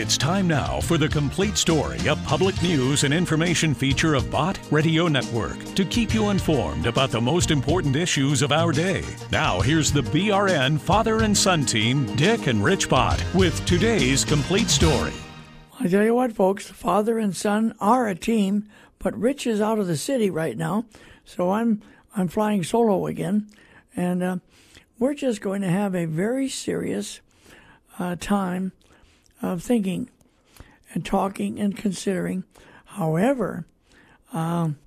It's time now for the complete story, a public news and information feature of Bott Radio Network to keep you informed about the most important issues of our day. Now, here's the BRN father and son team, Dick and Rich Bott, with today's complete story. I tell you what, folks, father and son are a team, but Rich is out of the city right now, so I'm I'm flying solo again, and uh, we're just going to have a very serious uh, time of thinking and talking and considering. However, um,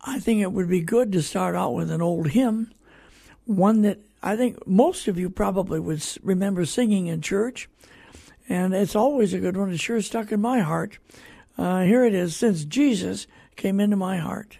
I think it would be good to start out with an old hymn, one that I think most of you probably would remember singing in church, and it's always a good one. It's sure stuck in my heart. Uh, here it is, since Jesus came into my heart.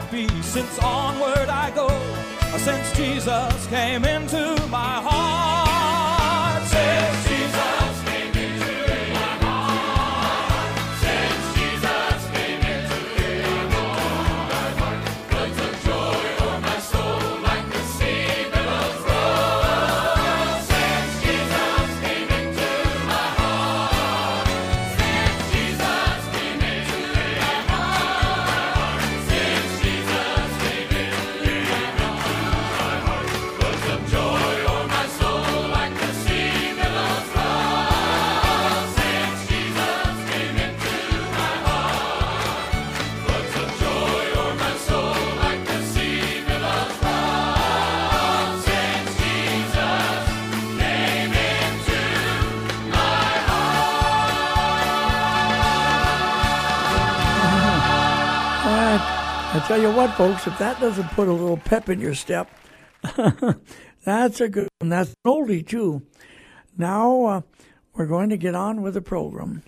Happy since onward I go. Since Jesus came into tell you what, folks, if that doesn't put a little pep in your step, that's a good one. That's an oldie, too. Now uh, we're going to get on with the program.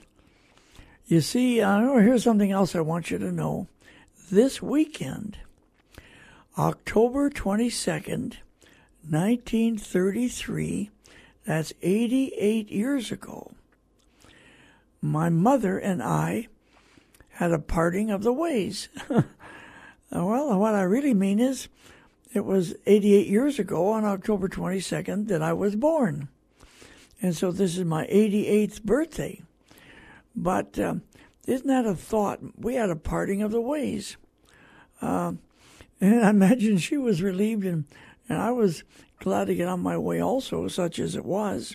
You see, uh, here's something else I want you to know. This weekend, October 22nd, 1933, that's 88 years ago, my mother and I had a parting of the ways. Well, what I really mean is it was 88 years ago on October 22nd that I was born. And so this is my 88th birthday. But uh, isn't that a thought? We had a parting of the ways. Uh, and I imagine she was relieved, and, and I was glad to get on my way also, such as it was.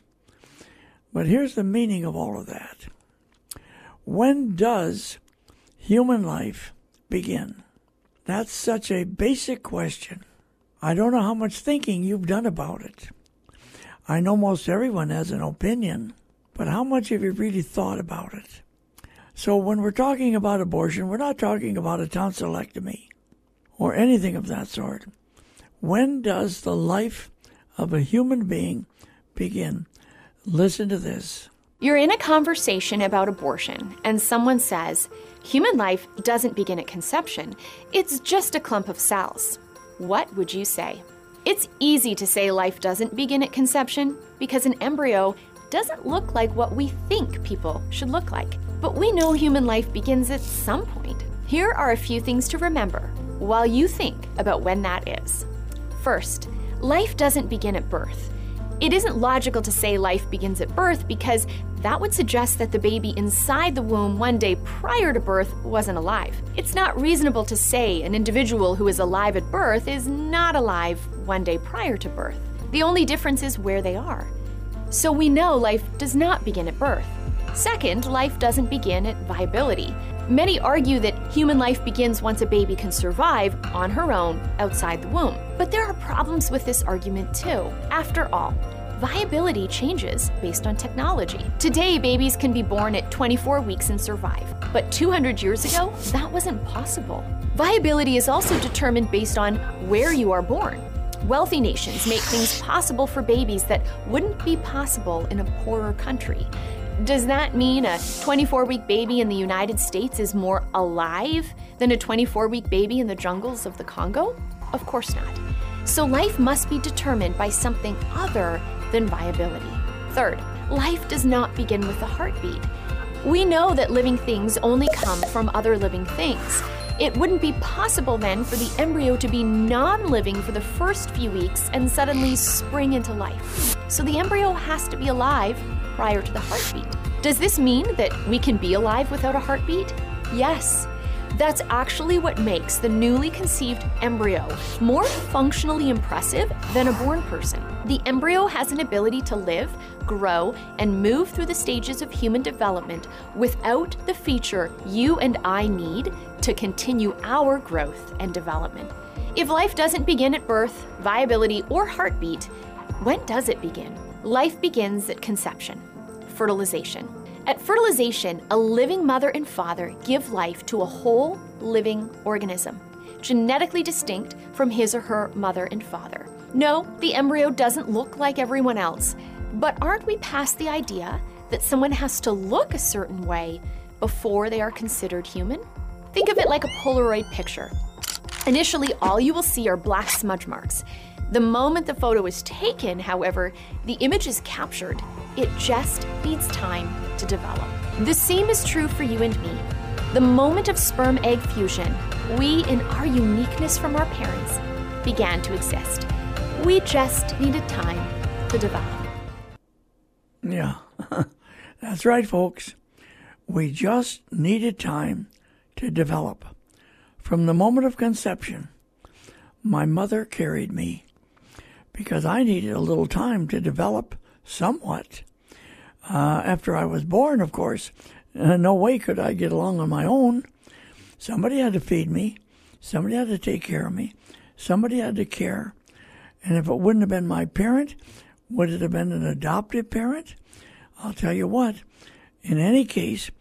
But here's the meaning of all of that. When does human life begin? That's such a basic question. I don't know how much thinking you've done about it. I know most everyone has an opinion, but how much have you really thought about it? So when we're talking about abortion, we're not talking about a tonsillectomy or anything of that sort. When does the life of a human being begin? Listen to this. You're in a conversation about abortion, and someone says, Human life doesn't begin at conception, it's just a clump of cells. What would you say? It's easy to say life doesn't begin at conception because an embryo doesn't look like what we think people should look like. But we know human life begins at some point. Here are a few things to remember while you think about when that is. First, life doesn't begin at birth. It isn't logical to say life begins at birth because that would suggest that the baby inside the womb one day prior to birth wasn't alive. It's not reasonable to say an individual who is alive at birth is not alive one day prior to birth. The only difference is where they are. So we know life does not begin at birth. Second, life doesn't begin at viability. Many argue that human life begins once a baby can survive on her own outside the womb. But there are problems with this argument too. After all, viability changes based on technology. Today, babies can be born at 24 weeks and survive, but 200 years ago, that wasn't possible. Viability is also determined based on where you are born. Wealthy nations make things possible for babies that wouldn't be possible in a poorer country. Does that mean a 24 week baby in the United States is more alive than a 24 week baby in the jungles of the Congo? Of course not. So life must be determined by something other than viability. Third, life does not begin with the heartbeat. We know that living things only come from other living things. It wouldn't be possible then for the embryo to be non living for the first few weeks and suddenly spring into life. So the embryo has to be alive prior to the heartbeat. Does this mean that we can be alive without a heartbeat? Yes. That's actually what makes the newly conceived embryo more functionally impressive than a born person. The embryo has an ability to live, grow, and move through the stages of human development without the feature you and I need to continue our growth and development. If life doesn't begin at birth, viability, or heartbeat, when does it begin? Life begins at conception, fertilization. At fertilization, a living mother and father give life to a whole living organism, genetically distinct from his or her mother and father. No, the embryo doesn't look like everyone else, but aren't we past the idea that someone has to look a certain way before they are considered human? Think of it like a Polaroid picture. Initially, all you will see are black smudge marks. The moment the photo is taken, however, the image is captured. It just needs time to develop. The same is true for you and me. The moment of sperm egg fusion, we, in our uniqueness from our parents, began to exist. We just needed time to develop. Yeah, that's right, folks. We just needed time to develop. From the moment of conception, my mother carried me because I needed a little time to develop somewhat. Uh, after I was born, of course, uh, no way could I get along on my own. Somebody had to feed me, somebody had to take care of me, somebody had to care. And if it wouldn't have been my parent, would it have been an adoptive parent? I'll tell you what, in any case,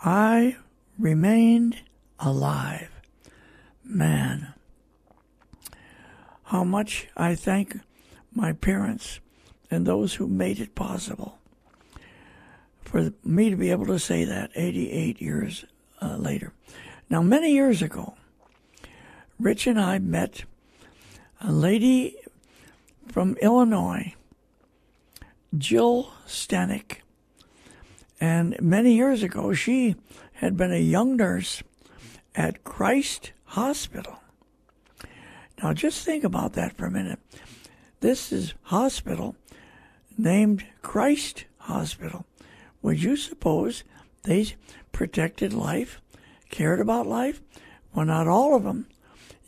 I remained alive. Man, how much I thank my parents and those who made it possible for me to be able to say that 88 years uh, later. Now, many years ago, Rich and I met a lady from Illinois, Jill Stanek. And many years ago, she had been a young nurse at Christ Hospital. Now, just think about that for a minute. This is hospital named Christ Hospital. Would you suppose they protected life, cared about life? Well, not all of them.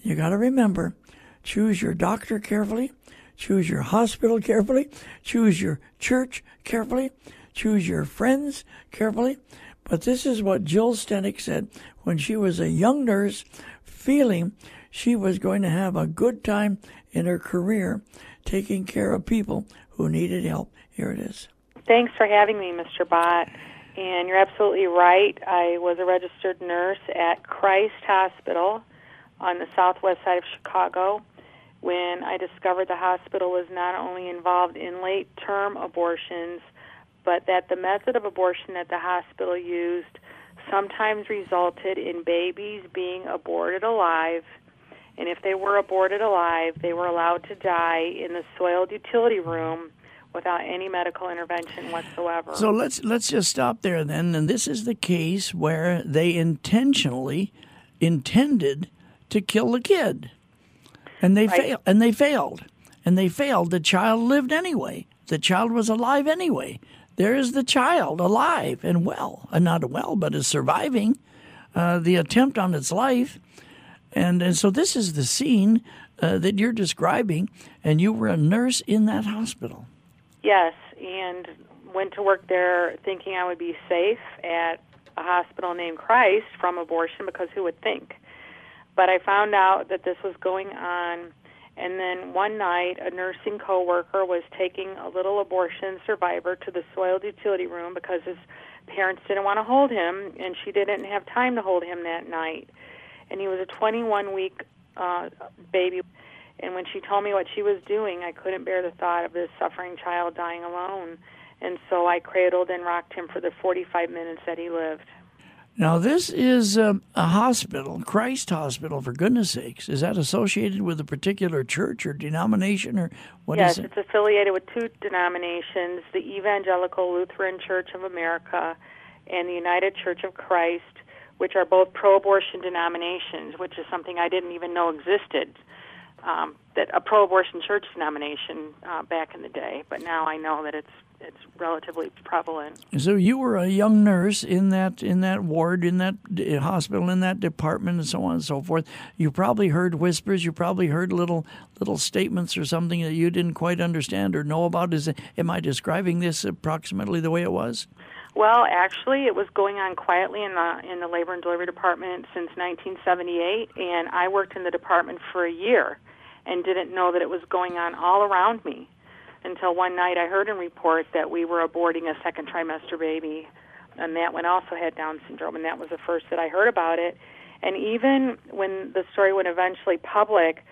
You got to remember choose your doctor carefully, choose your hospital carefully, choose your church carefully, choose your friends carefully. But this is what Jill Stanek said when she was a young nurse, feeling she was going to have a good time in her career taking care of people who needed help. Here it is. Thanks for having me, Mr. Bott. And you're absolutely right. I was a registered nurse at Christ Hospital on the southwest side of Chicago when I discovered the hospital was not only involved in late term abortions, but that the method of abortion that the hospital used sometimes resulted in babies being aborted alive. And if they were aborted alive, they were allowed to die in the soiled utility room without any medical intervention whatsoever. So let's let's just stop there then. And this is the case where they intentionally intended to kill the kid, and they right. failed. And they failed. And they failed. The child lived anyway. The child was alive anyway. There is the child alive and well, and not well, but is surviving uh, the attempt on its life. And and so this is the scene uh, that you're describing, and you were a nurse in that hospital. Yes, and went to work there thinking I would be safe at a hospital named Christ from abortion because who would think? But I found out that this was going on And then one night, a nursing coworker was taking a little abortion survivor to the soiled utility room because his parents didn't want to hold him, and she didn't have time to hold him that night. And he was a 21 week uh, baby. And when she told me what she was doing, I couldn't bear the thought of this suffering child dying alone. And so I cradled and rocked him for the 45 minutes that he lived. Now, this is a, a, hospital, Christ Hospital, for goodness sakes. Is that associated with a particular church or denomination, or what yes, is it? it's affiliated with two denominations the Evangelical Lutheran Church of America and the United Church of Christ, which are both pro abortion denominations, which is something I didn't even know existed. Um, that a pro abortion church denomination uh, back in the day, but now I know that it's it's relatively prevalent. So you were a young nurse in that in that ward, in that hospital, in that department, and so on and so forth. You probably heard whispers. You probably heard little little statements or something that you didn't quite understand or know about. Is am I describing this approximately the way it was? Well, actually, it was going on quietly in the in the labor and delivery department since 1978, and I worked in the department for a year and didn't know that it was going on all around me until one night I heard in report that we were aborting a second trimester baby, and that one also had Down syndrome, and that was the first that I heard about it. And even when the story went eventually public,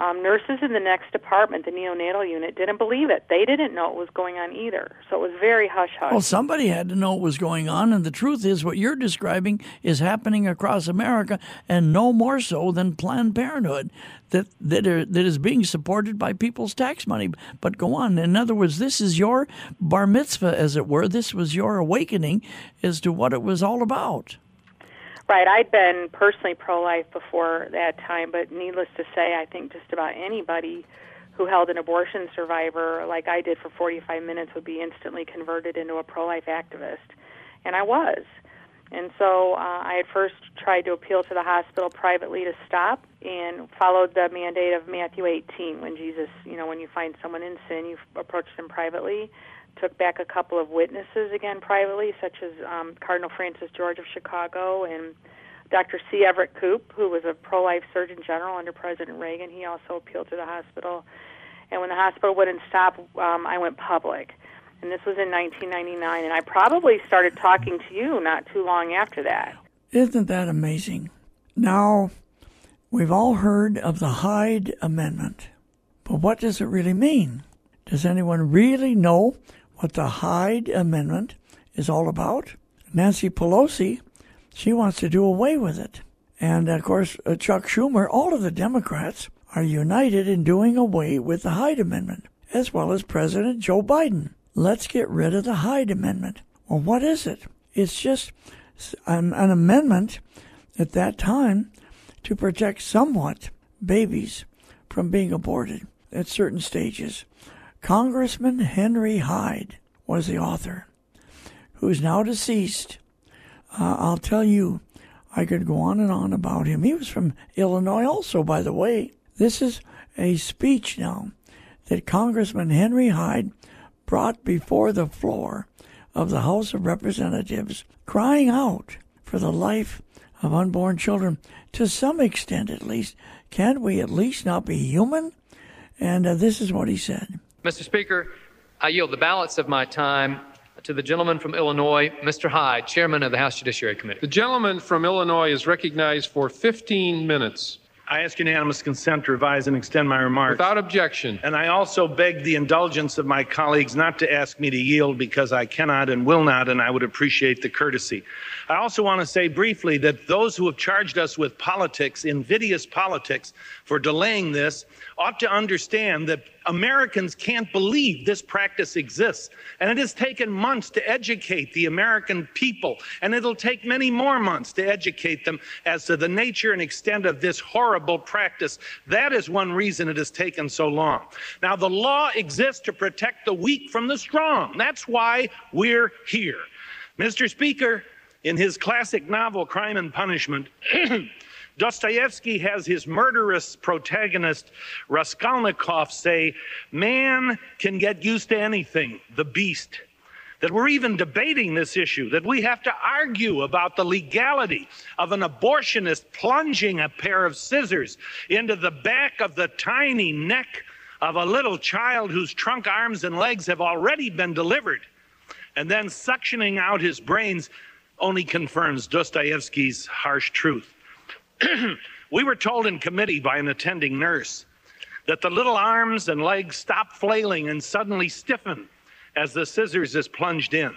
um, nurses in the next department, the neonatal unit, didn't believe it. They didn't know it was going on either. So it was very hush hush. Well, somebody had to know what was going on, and the truth is, what you're describing is happening across America, and no more so than Planned Parenthood, that that, are, that is being supported by people's tax money. But go on. In other words, this is your bar mitzvah, as it were. This was your awakening as to what it was all about. Right. I'd been personally pro life before that time, but needless to say, I think just about anybody who held an abortion survivor like I did for 45 minutes would be instantly converted into a pro life activist. And I was. And so uh, I had first tried to appeal to the hospital privately to stop and followed the mandate of Matthew 18 when Jesus, you know, when you find someone in sin, you approach them privately took back a couple of witnesses again privately, such as um, Cardinal Francis George of Chicago and Dr. C. Everett Koop, who was a pro life Surgeon General under President Reagan. He also appealed to the hospital. And when the hospital wouldn't stop, um, I went public. And this was in 1999. And I probably started talking to you not too long after that. Isn't that amazing? Now, we've all heard of the Hyde Amendment. But what does it really mean? Does anyone really know what the Hyde Amendment is all about. Nancy Pelosi, she wants to do away with it. And of course, uh, Chuck Schumer, all of the Democrats are united in doing away with the Hyde Amendment, as well as President Joe Biden. Let's get rid of the Hyde Amendment. Well, what is it? It's just an, an amendment at that time to protect somewhat babies from being aborted at certain stages. Congressman Henry Hyde was the author, who's now deceased. Uh, I'll tell you, I could go on and on about him. He was from Illinois, also, by the way. This is a speech now that Congressman Henry Hyde brought before the floor of the House of Representatives, crying out for the life of unborn children. To some extent, at least, Can't we at least not be human? And uh, this is what he said. Mr. Speaker, I yield the balance of my time to the gentleman from Illinois, Mr. Hyde, Chairman of the House Judiciary Committee. The gentleman from Illinois is recognized for 15 minutes. I ask unanimous consent to revise and extend my remarks. Without objection. And I also beg the indulgence of my colleagues not to ask me to yield because I cannot and will not, and I would appreciate the courtesy. I also want to say briefly that those who have charged us with politics, invidious politics, for delaying this ought to understand that Americans can't believe this practice exists. And it has taken months to educate the American people, and it'll take many more months to educate them as to the nature and extent of this horrible practice. That is one reason it has taken so long. Now, the law exists to protect the weak from the strong. That's why we're here. Mr. Speaker, in his classic novel, Crime and Punishment, Dostoevsky has his murderous protagonist, Raskolnikov, say, Man can get used to anything, the beast. that we're even debating this issue, that we have to argue about the legality of an abortionist plunging a pair of scissors into the back of the tiny neck of a little child whose trunk, arms, and legs have already been delivered, and then suctioning out his brains only confirms Dostoevsky's harsh truth. we were told in committee by an attending nurse that the little arms and legs stop flailing and suddenly stiffen as the scissors is plunged in.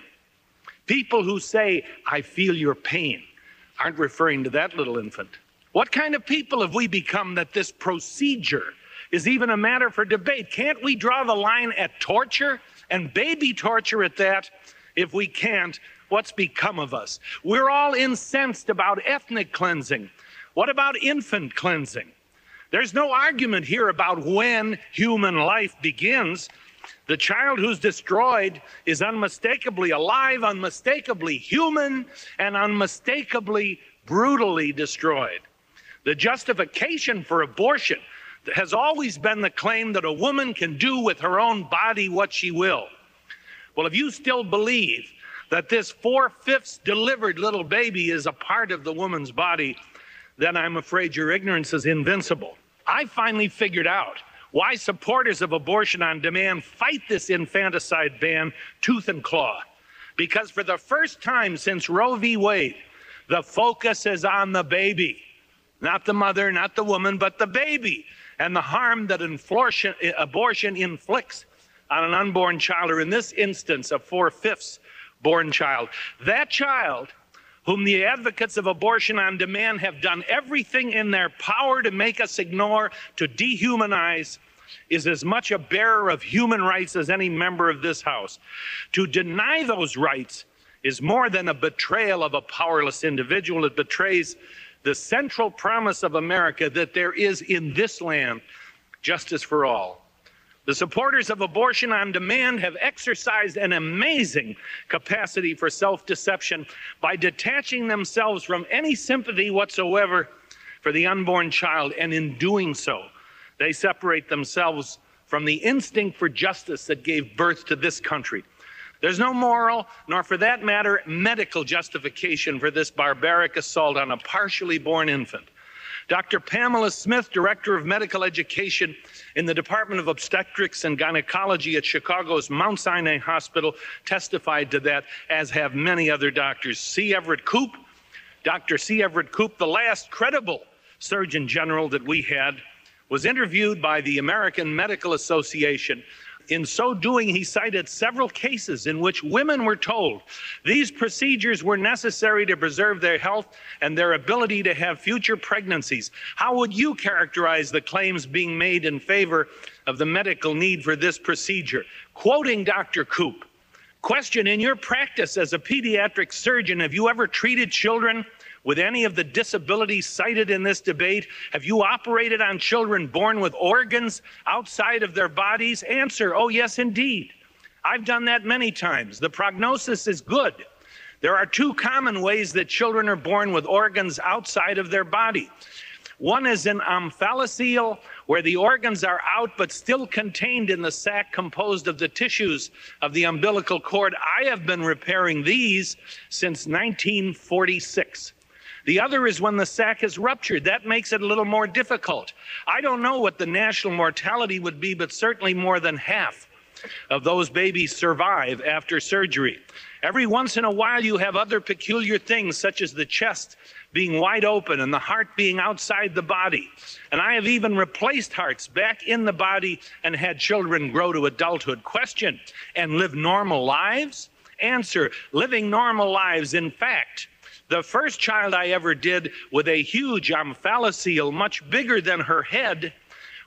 People who say, I feel your pain, aren't referring to that little infant. What kind of people have we become that this procedure is even a matter for debate? Can't we draw the line at torture and baby torture at that? If we can't, what's become of us? We're all incensed about ethnic cleansing. What about infant cleansing? There's no argument here about when human life begins. The child who's destroyed is unmistakably alive, unmistakably human, and unmistakably brutally destroyed. The justification for abortion has always been the claim that a woman can do with her own body what she will. Well, if you still believe that this four fifths delivered little baby is a part of the woman's body, then I'm afraid your ignorance is invincible. I finally figured out why supporters of abortion on demand fight this infanticide ban tooth and claw. Because for the first time since Roe v. Wade, the focus is on the baby. Not the mother, not the woman, but the baby. And the harm that abortion inflicts on an unborn child, or in this instance, a four fifths born child. That child whom the advocates of abortion on demand have done everything in their power to make us ignore, to dehumanize, is as much a bearer of human rights as any member of this House. To deny those rights is more than a betrayal of a powerless individual. It betrays the central promise of America that there is in this land justice for all. The supporters of abortion on demand have exercised an amazing capacity for self deception by detaching themselves from any sympathy whatsoever for the unborn child, and in doing so, they separate themselves from the instinct for justice that gave birth to this country. There's no moral, nor for that matter, medical justification for this barbaric assault on a partially born infant. Dr. Pamela Smith, Director of Medical Education in the Department of Obstetrics and Gynecology at Chicago's Mount Sinai Hospital, testified to that, as have many other doctors. C. Everett Koop, Dr. C. Everett Koop, the last credible Surgeon General that we had, was interviewed by the American Medical Association in so doing, he cited several cases in which women were told these procedures were necessary to preserve their health and their ability to have future pregnancies. How would you characterize the claims being made in favor of the medical need for this procedure? Quoting Dr. Koop, question in your practice as a pediatric surgeon, have you ever treated children with any of the disabilities cited in this debate? Have you operated on children born with organs outside of their bodies? Answer, oh, yes, indeed. I've done that many times. The prognosis is good. There are two common ways that children are born with organs outside of their body. One is an omphalocele, where the organs are out but still contained in the sac composed of the tissues of the umbilical cord. I have been repairing these since 1946. The other is when the sac is ruptured. That makes it a little more difficult. I don't know what the national mortality would be, but certainly more than half of those babies survive after surgery. Every once in a while, you have other peculiar things, such as the chest being wide open and the heart being outside the body. And I have even replaced hearts back in the body and had children grow to adulthood. Question and live normal lives? Answer living normal lives. In fact, the first child I ever did with a huge um, omphalocele, much bigger than her head,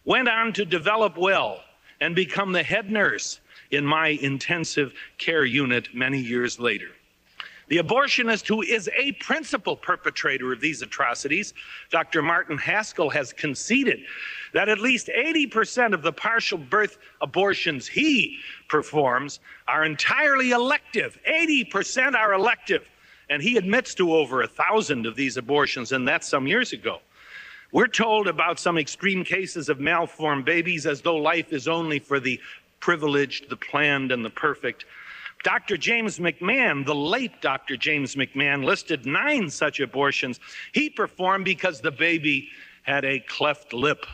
went on to develop well and become the head nurse in my intensive care unit many years later. The abortionist who is a principal perpetrator of these atrocities, Dr. Martin Haskell, has conceded that at least 80% of the partial birth abortions he performs are entirely elective. 80% are elective. And he admits to over a thousand of these abortions, and that's some years ago. We're told about some extreme cases of malformed babies as though life is only for the privileged, the planned, and the perfect. Dr. James McMahon, the late Dr. James McMahon, listed nine such abortions he performed because the baby had a cleft lip.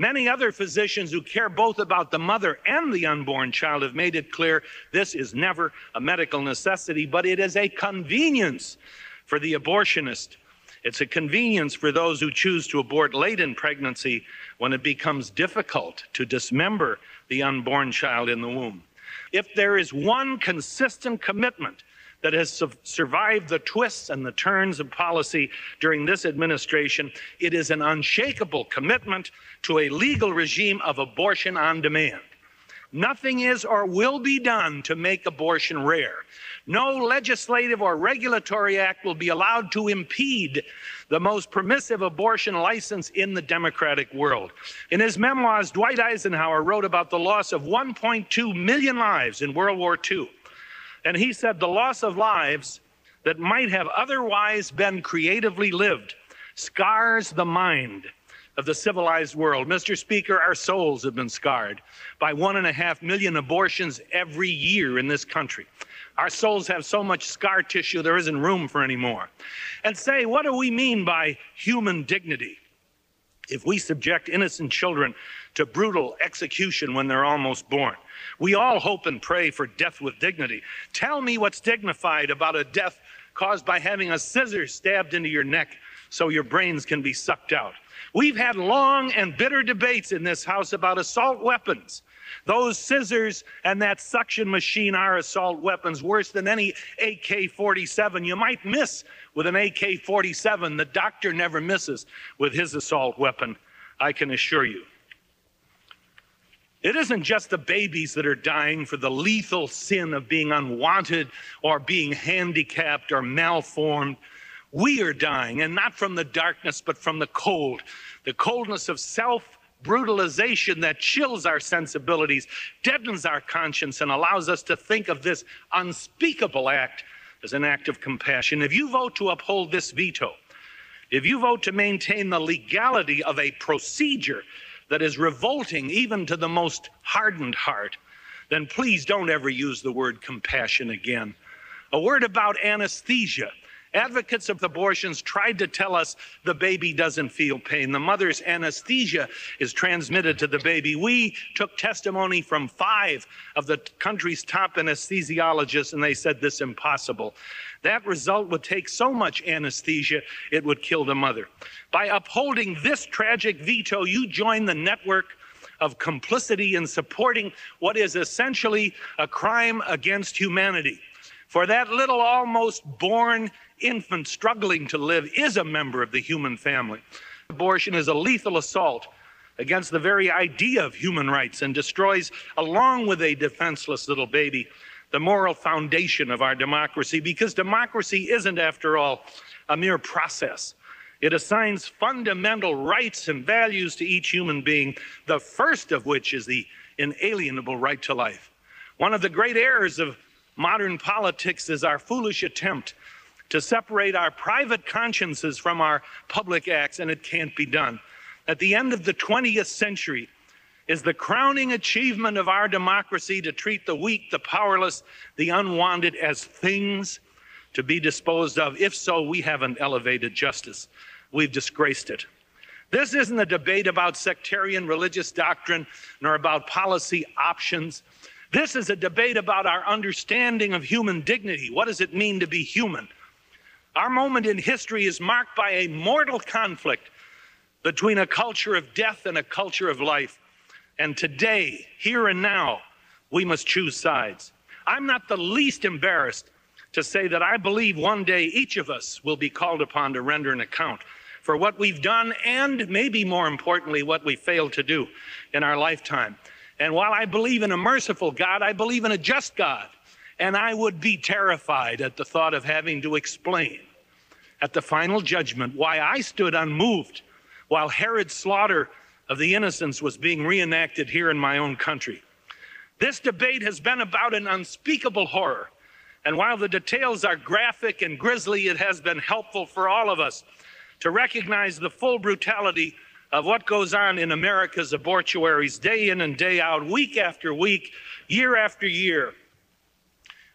Many other physicians who care both about the mother and the unborn child have made it clear this is never a medical necessity, but it is a convenience for the abortionist. It's a convenience for those who choose to abort late in pregnancy when it becomes difficult to dismember the unborn child in the womb. If there is one consistent commitment that has su- survived the twists and the turns of policy during this administration. It is an unshakable commitment to a legal regime of abortion on demand. Nothing is or will be done to make abortion rare. No legislative or regulatory act will be allowed to impede the most permissive abortion license in the democratic world. In his memoirs, Dwight Eisenhower wrote about the loss of 1.2 million lives in World War II. And he said the loss of lives that might have otherwise been creatively lived scars the mind of the civilized world. Mr. Speaker, our souls have been scarred by one and a half million abortions every year in this country. Our souls have so much scar tissue there isn't room for any more. And say, what do we mean by human dignity? If we subject innocent children to brutal execution when they're almost born, we all hope and pray for death with dignity. Tell me what's dignified about a death caused by having a scissor stabbed into your neck so your brains can be sucked out. We've had long and bitter debates in this House about assault weapons. Those scissors and that suction machine are assault weapons worse than any AK 47 you might miss with an AK 47. The doctor never misses with his assault weapon, I can assure you. It isn't just the babies that are dying for the lethal sin of being unwanted or being handicapped or malformed. We are dying, and not from the darkness, but from the cold, the coldness of self brutalization that chills our sensibilities, deadens our conscience, and allows us to think of this unspeakable act as an act of compassion. If you vote to uphold this veto, if you vote to maintain the legality of a procedure that is revolting even to the most hardened heart, then please don't ever use the word compassion again. A word about anesthesia Advocates of abortions tried to tell us the baby doesn't feel pain. The mother's anesthesia is transmitted to the baby. We took testimony from five of the country's top anesthesiologists, and they said this impossible. That result would take so much anesthesia, it would kill the mother. By upholding this tragic veto, you join the network of complicity in supporting what is essentially a crime against humanity. For that little almost born infant struggling to live is a member of the human family. Abortion is a lethal assault against the very idea of human rights and destroys, along with a defenseless little baby, the moral foundation of our democracy because democracy isn't, after all, a mere process. It assigns fundamental rights and values to each human being, the first of which is the inalienable right to life. One of the great errors of modern politics is our foolish attempt to separate our private consciences from our public acts, and it can't be done. At the end of the 20th century, is the crowning achievement of our democracy to treat the weak, the powerless, the unwanted as things to be disposed of. If so, we haven't elevated justice. We've disgraced it. This isn't a debate about sectarian religious doctrine nor about policy options. This is a debate about our understanding of human dignity. What does it mean to be human? Our moment in history is marked by a mortal conflict between a culture of death and a culture of life. And today, here and now, we must choose sides. I'm not the least embarrassed to say that I believe one day each of us will be called upon to render an account for what we've done and maybe more importantly, what we failed to do in our lifetime. And while I believe in a merciful God, I believe in a just God. And I would be terrified at the thought of having to explain at the final judgment why I stood unmoved while Herod's slaughter of the innocents was being reenacted here in my own country. This debate has been about an unspeakable horror. And while the details are graphic and grisly, it has been helpful for all of us to recognize the full brutality of what goes on in America's abortuaries day in and day out, week after week, year after year.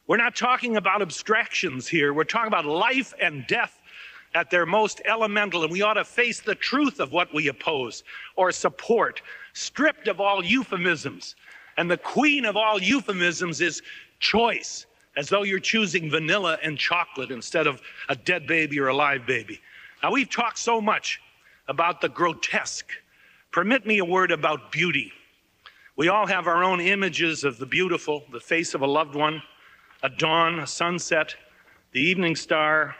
We're not talking about abstractions here. We're talking about life and death at their most elemental, and we ought to face the truth of what we oppose or support, stripped of all euphemisms. And the queen of all euphemisms is choice, as though you're choosing vanilla and chocolate instead of a dead baby or a live baby. Now, we've talked so much about the grotesque. Permit me a word about beauty. We all have our own images of the beautiful, the face of a loved one, a dawn, a sunset, the evening star.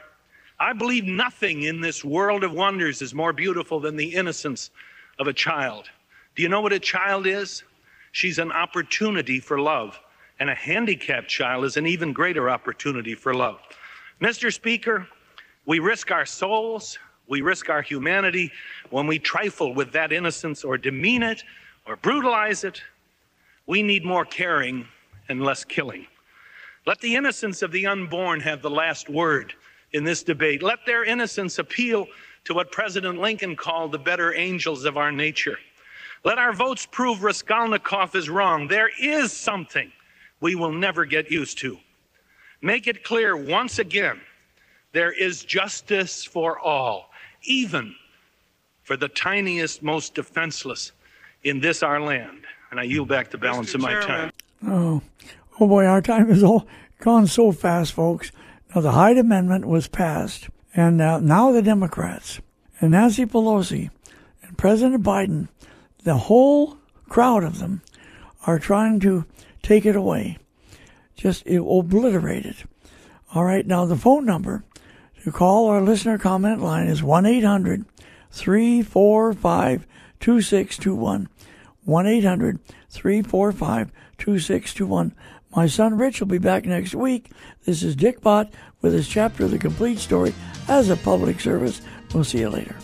I believe nothing in this world of wonders is more beautiful than the innocence of a child. Do you know what a child is? She's an opportunity for love. And a handicapped child is an even greater opportunity for love. Mr. Speaker, we risk our souls, we risk our humanity when we trifle with that innocence or demean it or brutalize it. We need more caring and less killing. Let the innocence of the unborn have the last word in this debate. Let their innocence appeal to what President Lincoln called the better angels of our nature. Let our votes prove Raskolnikov is wrong. There is something we will never get used to. Make it clear once again there is justice for all, even for the tiniest, most defenseless in this our land. And I yield back the balance Mr. of my Chairman. time. Oh, oh boy, our time is all gone so fast, folks. Now, the Hyde Amendment was passed, and uh, now the Democrats and Nancy Pelosi and President Biden, the whole crowd of them, are trying to take it away, just obliterate it. All right, now the phone number to call our listener comment line is 1 800 345 2621. 1 800 345 2621. My son Rich will be back next week. This is Dick Bott with his chapter of the complete story as a public service. We'll see you later.